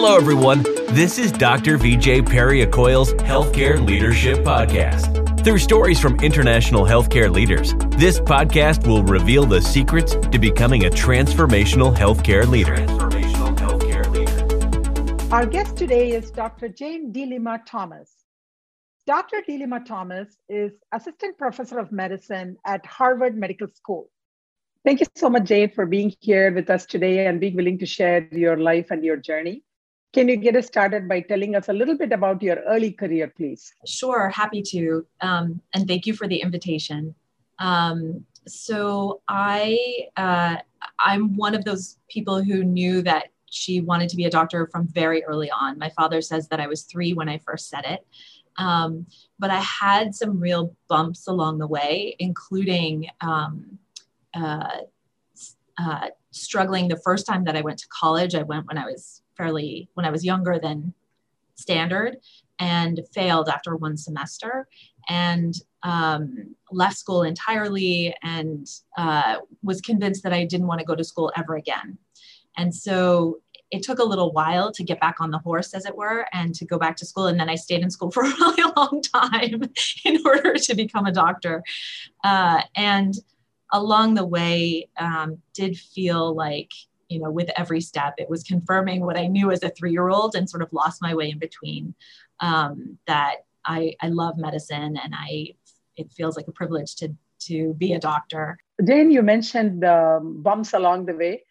Hello, everyone. This is Dr. VJ Periyakoil's Healthcare Leadership Podcast. Through stories from international healthcare leaders, this podcast will reveal the secrets to becoming a transformational healthcare leader. Transformational healthcare leader. Our guest today is Dr. Jane deLima Thomas. Dr. deLima Thomas is Assistant Professor of Medicine at Harvard Medical School. Thank you so much, Jane, for being here with us today and being willing to share your life and your journey. Can you get us started by telling us a little bit about your early career, please? Sure, happy to. Um, and thank you for the invitation. Um, so I, uh, I'm one of those people who knew that she wanted to be a doctor from very early on. My father says that I was three when I first said it. Um, but I had some real bumps along the way, including um, uh, uh, struggling the first time that I went to college. I went when I was fairly when I was younger than standard and failed after one semester and um, left school entirely and uh, was convinced that I didn't want to go to school ever again. And so it took a little while to get back on the horse, as it were, and to go back to school. And then I stayed in school for a really long time in order to become a doctor. Uh, and along the way, um, did feel like you know, with every step, it was confirming what I knew as a three year old and sort of lost my way in between. Um, that I, I love medicine and I, it feels like a privilege to, to be a doctor. Jane, you mentioned um, bumps along the way.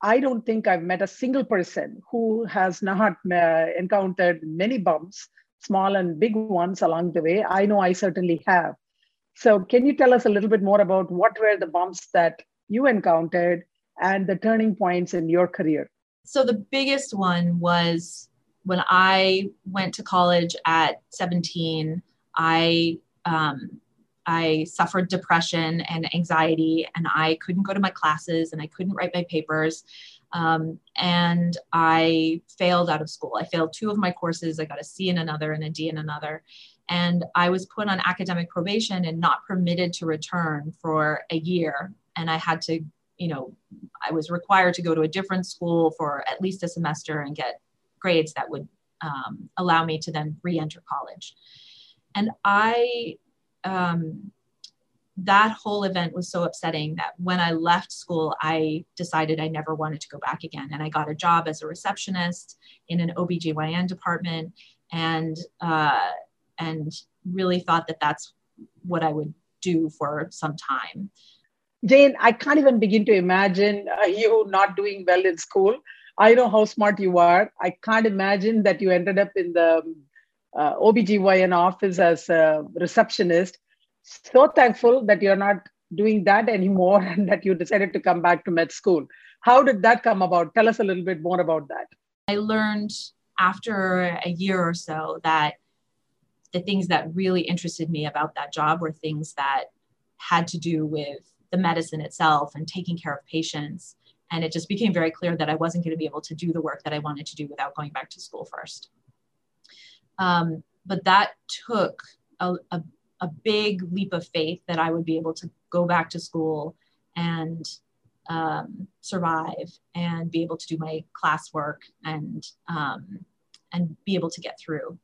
I don't think I've met a single person who has not uh, encountered many bumps, small and big ones along the way. I know I certainly have. So, can you tell us a little bit more about what were the bumps that you encountered and the turning points in your career? So, the biggest one was when I went to college at 17, I um, I suffered depression and anxiety, and I couldn't go to my classes and I couldn't write my papers. Um, and I failed out of school. I failed two of my courses. I got a C in another and a D in another. And I was put on academic probation and not permitted to return for a year. And I had to you know, I was required to go to a different school for at least a semester and get grades that would um, allow me to then re-enter college. And I, um, that whole event was so upsetting that when I left school, I decided I never wanted to go back again. And I got a job as a receptionist in an OBGYN department and, uh, and really thought that that's what I would do for some time. Jane, I can't even begin to imagine uh, you not doing well in school. I know how smart you are. I can't imagine that you ended up in the uh, OBGYN office as a receptionist. So thankful that you're not doing that anymore and that you decided to come back to med school. How did that come about? Tell us a little bit more about that. I learned after a year or so that the things that really interested me about that job were things that had to do with the medicine itself and taking care of patients. And it just became very clear that I wasn't going to be able to do the work that I wanted to do without going back to school first. Um, but that took a, a, a, big leap of faith that I would be able to go back to school and um, survive and be able to do my classwork and um, and be able to get through.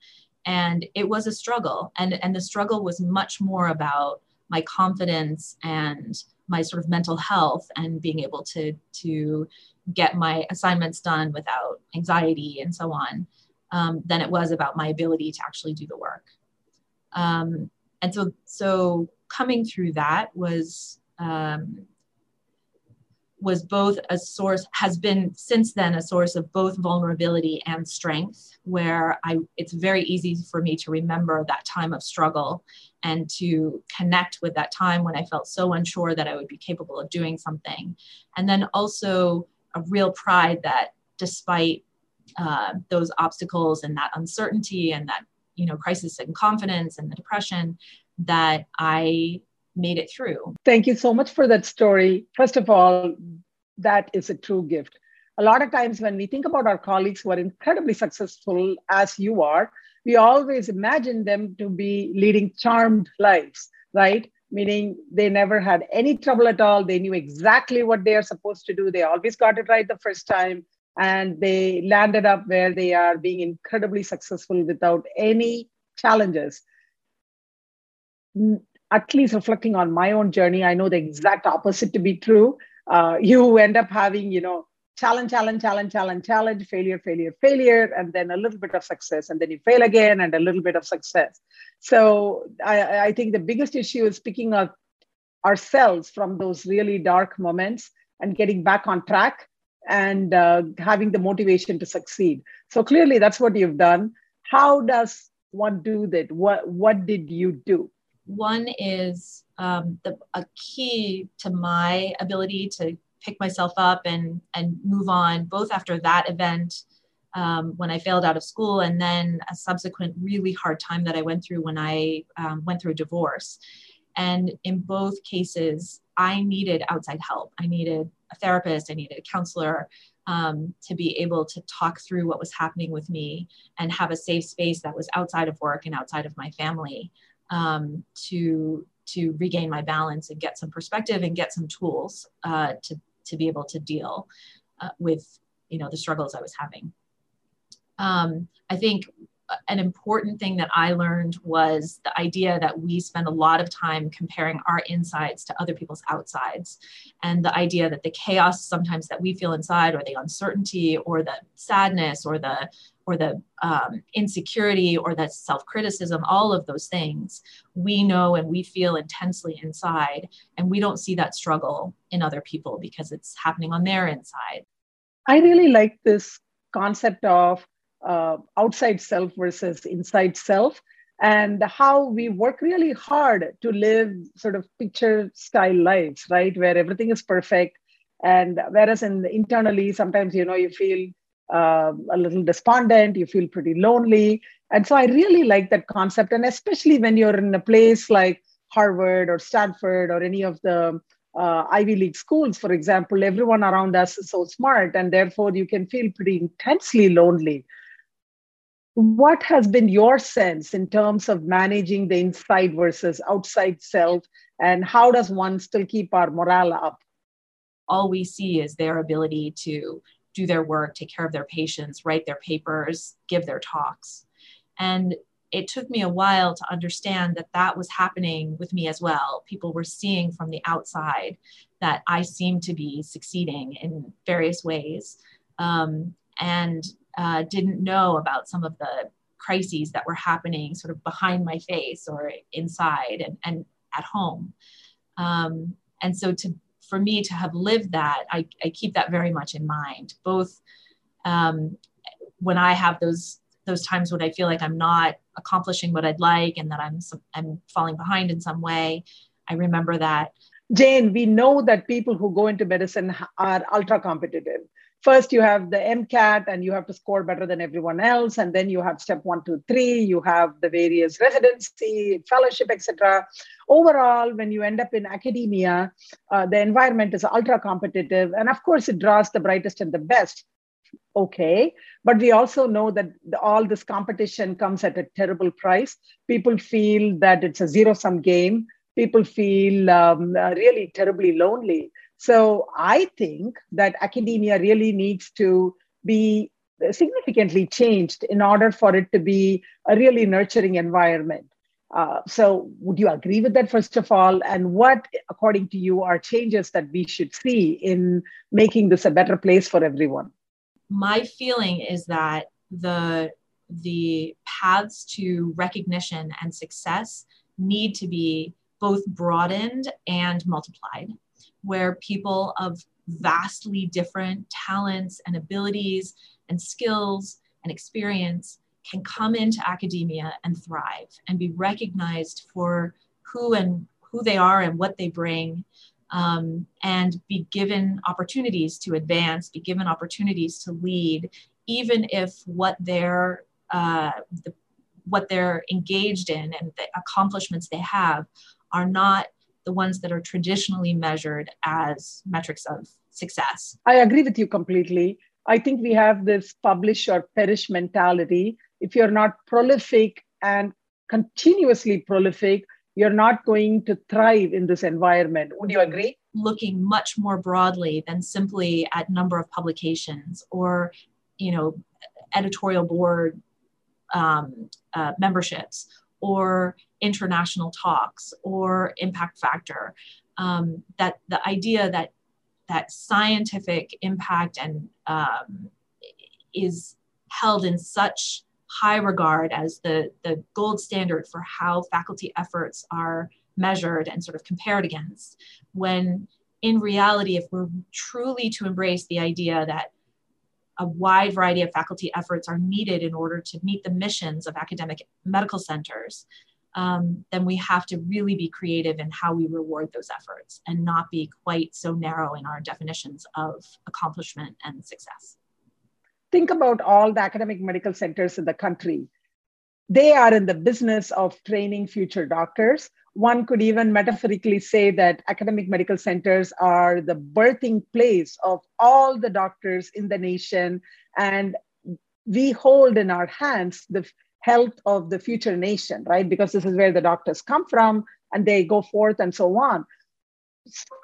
And it was a struggle, and and the struggle was much more about my confidence and my sort of mental health and being able to to get my assignments done without anxiety and so on um, than it was about my ability to actually do the work. Um, and so so coming through that was um, was both a source has been since then a source of both vulnerability and strength where i it's very easy for me to remember that time of struggle and to connect with that time when i felt so unsure that i would be capable of doing something. And then also a real pride that despite uh, those obstacles and that uncertainty and that you know crisis in confidence and the depression that i made it through. Thank you so much for that story. First of all, that is a true gift. A lot of times, when we think about our colleagues who are incredibly successful, as you are, we always imagine them to be leading charmed lives, right? Meaning they never had any trouble at all. They knew exactly what they are supposed to do. They always got it right the first time. and they landed up where they are being incredibly successful without any challenges at least reflecting on my own journey i know the exact opposite to be true uh, you end up having you know challenge challenge challenge challenge challenge failure failure failure and then a little bit of success and then you fail again and a little bit of success so i, I think the biggest issue is picking up ourselves from those really dark moments and getting back on track and uh, having the motivation to succeed. So clearly, that's what you've done. How does one do that? What What did you do? One is um, the a key to my ability to pick myself up and and move on. Both after that event. Um, when I failed out of school, and then a subsequent really hard time that I went through when I um, went through a divorce. And in both cases, I needed outside help. I needed a therapist, I needed a counselor um, to be able to talk through what was happening with me and have a safe space that was outside of work and outside of my family um, to to regain my balance and get some perspective and get some tools uh, to to be able to deal uh, with you know the struggles I was having. Um, I think an important thing that I learned was the idea that we spend a lot of time comparing our insides to other people's outsides. And the idea that the chaos sometimes that we feel inside, or the uncertainty, or the sadness, or the or the um, insecurity or the self-criticism all of those things we know and we feel intensely inside and we don't see that struggle in other people because it's happening on their inside i really like this concept of uh, outside self versus inside self and how we work really hard to live sort of picture style lives right? Where everything is perfect and whereas in internally sometimes you know you feel uh, a little despondent you feel pretty lonely. And so i really like that concept and especially when you're in a place like harvard or stanford or any of the uh, ivy league schools for example everyone around us is so smart and therefore you can feel pretty intensely lonely what has been your sense in terms of managing the inside versus outside self? And how does one still keep our morale up? All we see is their ability to do their work take care of their patients write their papers give their talks. And it took me a while to understand that that was happening with me as well. People were seeing from the outside that i seemed to be succeeding in various ways. Um, and uh, didn't know about some of the crises that were happening sort of behind my face or inside and, and at home. Um, and so to for me to have lived that, I, I keep that very much in mind, both um, when I have those those times when I feel like I'm not accomplishing what I'd like and that I'm I'm falling behind in some way. I remember that. Jane, we know that people who go into medicine are ultra competitive first you have the MCAT and you have to score better than everyone else. And then you have step one, two, three, you have the various residency, fellowship, etc. Overall, when you end up in academia, uh, the environment is ultra competitive. And of course, it draws the brightest and the best. Okay. But we also know that the, all this competition comes at a terrible price. People feel that it's a zero sum game. People feel um, uh, really terribly lonely so I think that academia really needs to be significantly changed in order for it to be a really nurturing environment. Uh, so, would you agree with that, first of all? And what, according to you, are changes that we should see in making this a better place for everyone? My feeling is that the the paths to recognition and success need to be both broadened and multiplied where people of vastly different talents and abilities and skills and experience can come into academia and thrive and be recognized for who and who they are and what they bring um, and be given opportunities to advance be given opportunities to lead even if what they're uh, the, what they're engaged in and the accomplishments they have are not the ones that are traditionally measured as metrics of success. I agree with you completely. I think we have this publish or perish mentality. If you're not prolific and continuously prolific, you're not going to thrive in this environment. Would you agree? Looking much more broadly than simply at number of publications or, you know, editorial board um, uh, memberships or international talks or impact factor. Um, that the idea that that scientific impact and um, is held in such high regard as the, the gold standard for how faculty efforts are measured and sort of compared against when in reality if we're truly to embrace the idea that a wide variety of faculty efforts are needed in order to meet the missions of academic medical centers um, then we have to really be creative in how we reward those efforts and not be quite so narrow in our definitions of accomplishment and success. Think about all the academic medical centers in the country. They are in the business of training future doctors. One could even metaphorically say that academic medical centers are the birthing place of all the doctors in the nation. And we hold in our hands the health of the future nation, right? Because this is where the doctors come from and they go forth and so on.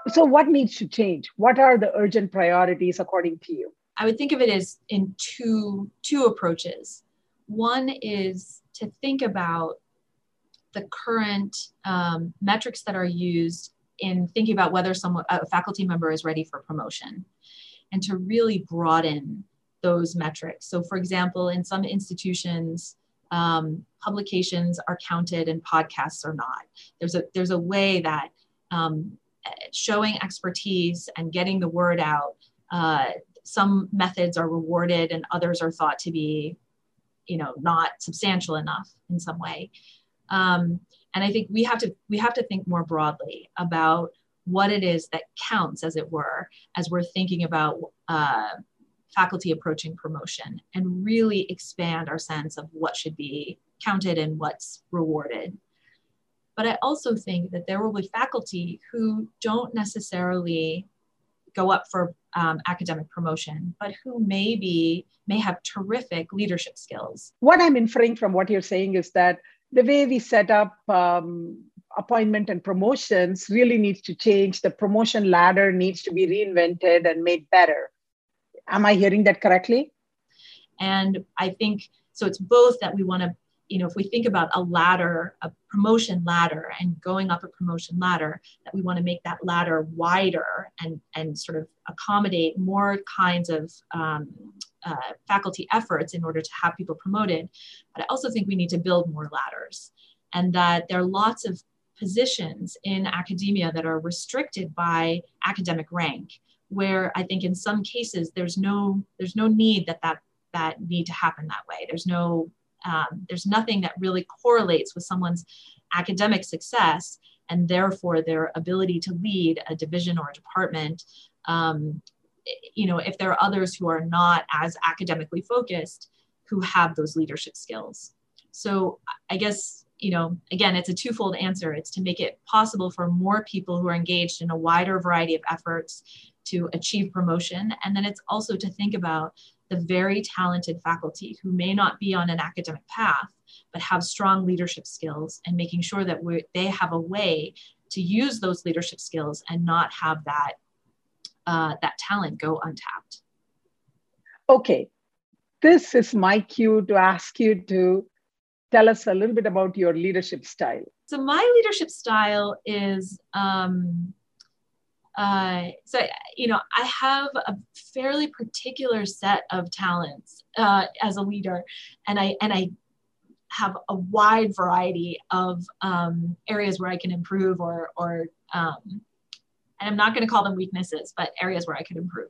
So, what needs to change? What are the urgent priorities according to you? I would think of it as in two two approaches. One is to think about the current um, metrics that are used in thinking about whether someone a faculty member is ready for promotion, and to really broaden those metrics. So, for example, in some institutions, um, publications are counted and podcasts are not. There's a there's a way that um, showing expertise and getting the word out. Uh, some methods are rewarded and others are thought to be, you know, not substantial enough in some way. Um, and I think we have to we have to think more broadly about what it is that counts, as it were, as we're thinking about uh, faculty approaching promotion and really expand our sense of what should be counted and what's rewarded. But I also think that there will be faculty who don't necessarily go up for um, academic promotion, but who maybe may have terrific leadership skills. What I'm inferring from what you're saying is that the way we set up um, appointment and promotions really needs to change. The promotion ladder needs to be reinvented and made better. Am I hearing that correctly? And I think so. It's both that we want to, you know, if we think about a ladder, a promotion ladder, and going up a promotion ladder, that we want to make that ladder wider and and sort of accommodate more kinds of um, uh, faculty efforts in order to have people promoted. But I also think we need to build more ladders, and that there are lots of positions in academia that are restricted by academic rank where I think in some cases there's no there's no need that that that need to happen that way. There's no um, there's nothing that really correlates with someone's academic success and therefore their ability to lead a division or a department. Um, you know, if there are others who are not as academically focused who have those leadership skills. So I guess you know, again, it's a twofold answer. It's to make it possible for more people who are engaged in a wider variety of efforts to achieve promotion. And then it's also to think about the very talented faculty who may not be on an academic path, but have strong leadership skills and making sure that we they have a way to use those leadership skills and not have that, uh, that talent go untapped. Okay, this is my cue to ask you to tell us a little bit about your leadership style. So my leadership style is um, uh, so you know i have a fairly particular set of talents uh, as a leader and i and i have a wide variety of um, areas where i can improve or or um, and i'm not going to call them weaknesses but areas where i could improve.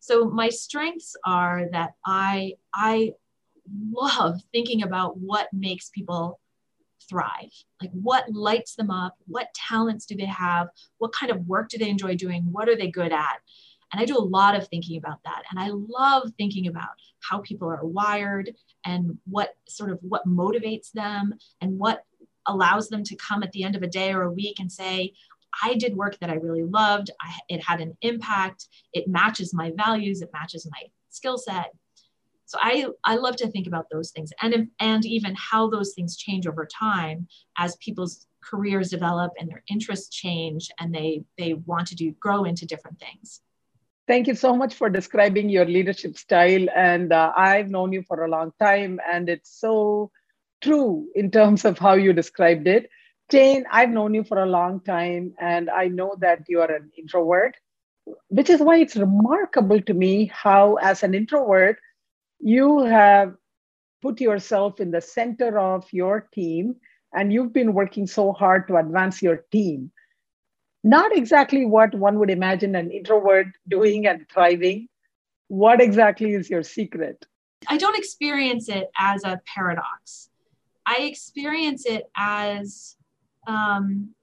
So my strengths are that i i love thinking about what makes people thrive like what lights them up what talents do they have what kind of work do they enjoy doing what are they good at and i do a lot of thinking about that and i love thinking about how people are wired and what sort of what motivates them and what allows them to come at the end of a day or a week and say I did work that I really loved. I, it had an impact. It matches my values. It matches my skill set. So I, I love to think about those things and, and even how those things change over time as people's careers develop and their interests change and they they want to do grow into different things. Thank you so much for describing your leadership style and uh, i've known you for a long time and it's so true in terms of how you described it. Jane i've known you for a long time and i know that you are an introvert which is why it's remarkable to me how as an introvert you have put yourself in the center of your team and you've been working so hard to advance your team. Not exactly what one would imagine an introvert doing and thriving. What exactly is your secret? I don't experience it as a paradox. I experience it as um,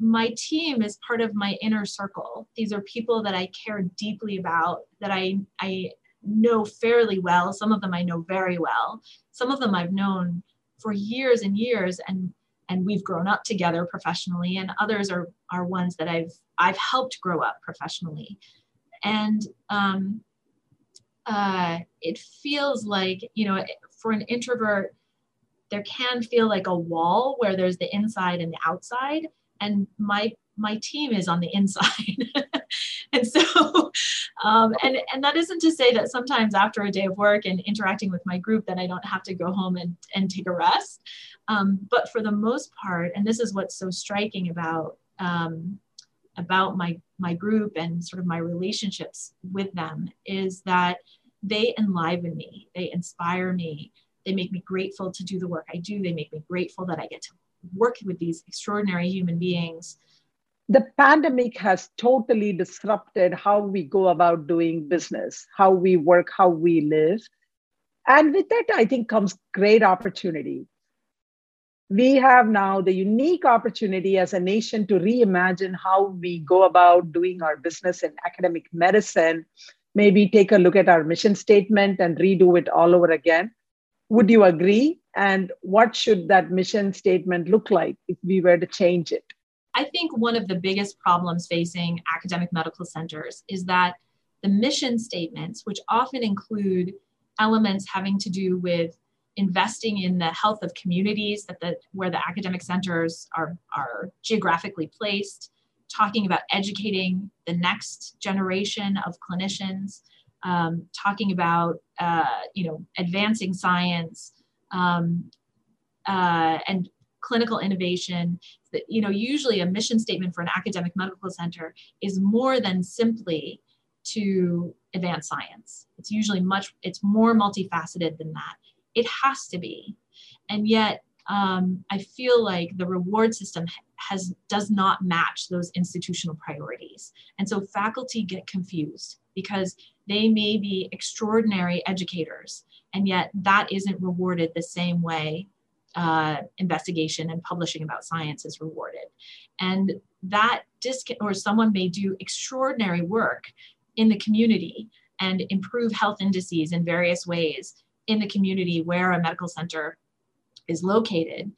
my team is part of my inner circle. These are people that I care deeply about, that I, I know fairly well. Some of them I know very well. Some of them I've known for years and years and and we've grown up together professionally and others are are ones that I've I've helped grow up professionally. And um, uh, it feels like, you know, for an introvert, there can feel like a wall where there's the inside and the outside. And my my team is on the inside. and so, um, and, and that isn't to say that sometimes after a day of work and interacting with my group, that I don't have to go home and, and take a rest. Um, but for the most part, and this is what's so striking about, um, about my, my group and sort of my relationships with them is that they enliven me, they inspire me, they make me grateful to do the work I do, they make me grateful that I get to work with these extraordinary human beings the pandemic has totally disrupted how we go about doing business, how we work, how we live. And with that, I think comes great opportunity. We have now the unique opportunity as a nation to reimagine how we go about doing our business in academic medicine. Maybe take a look at our mission statement and redo it all over again. Would you agree? And what should that mission statement look like if we were to change it? I think one of the biggest problems facing academic medical centers is that the mission statements, which often include elements having to do with investing in the health of communities that the where the academic centers are, are geographically placed, talking about educating the next generation of clinicians, um, talking about uh, you know advancing science um, uh, and clinical innovation that you know usually a mission statement for an academic medical center is more than simply to advance science. It's usually much it's more multifaceted than that. It has to be. And yet um, i feel like the reward system has does not match those institutional priorities. And so faculty get confused because they may be extraordinary educators and yet that isn't rewarded the same way uh, investigation and publishing about science is rewarded. And that disc or someone may do extraordinary work in the community and improve health indices in various ways in the community where a medical center is located.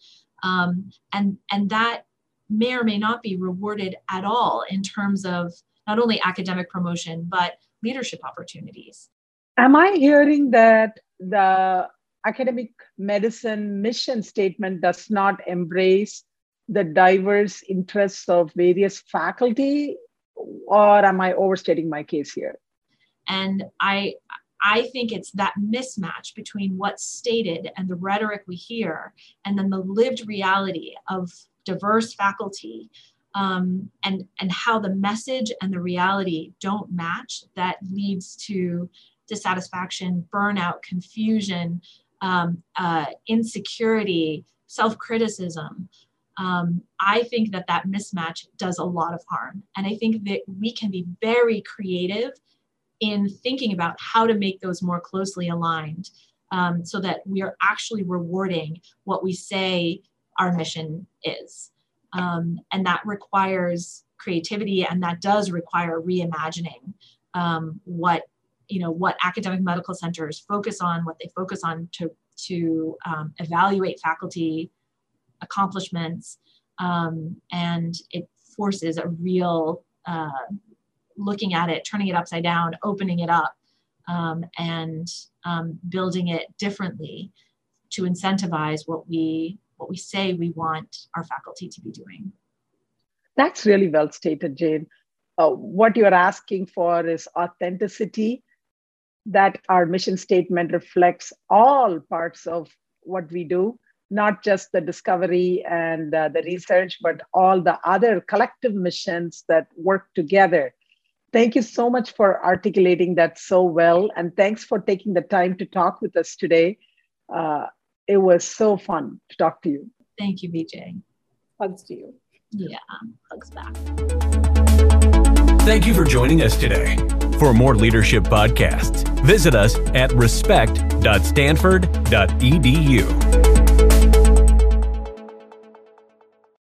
Um, and, and that may or may not be rewarded at all in terms of not only academic promotion, but leadership opportunities. Am I hearing that the academic medicine mission statement does not embrace the diverse interests of various faculty or am i overstating my case here? And i i think it's that mismatch between what's stated and the rhetoric we hear and then the lived reality of diverse faculty um, and and how the message and the reality don't match that leads to dissatisfaction burnout confusion um, uh, insecurity, self criticism. Um, I think that that mismatch does a lot of harm. And I think that we can be very creative in thinking about how to make those more closely aligned um, so that we are actually rewarding what we say our mission is. Um, and that requires creativity and that does require reimagining um, what you know what academic medical centers focus on, what they focus on to to um, evaluate faculty accomplishments, um, and it forces a real uh, looking at it, turning it upside down, opening it up, um, and um, building it differently to incentivize what we what we say we want our faculty to be doing. That's really well stated, Jane. Uh, what you're asking for is authenticity, that our mission statement reflects all parts of what we do, not just the discovery and uh, the research, but all the other collective missions that work together. Thank you so much for articulating that so well. And thanks for taking the time to talk with us today. Uh, it was so fun to talk to you. Thank you, VJ. Hugs to you. Yeah, hugs back. Thank you for joining us today. For more leadership podcasts, visit us at respect.stanford.edu.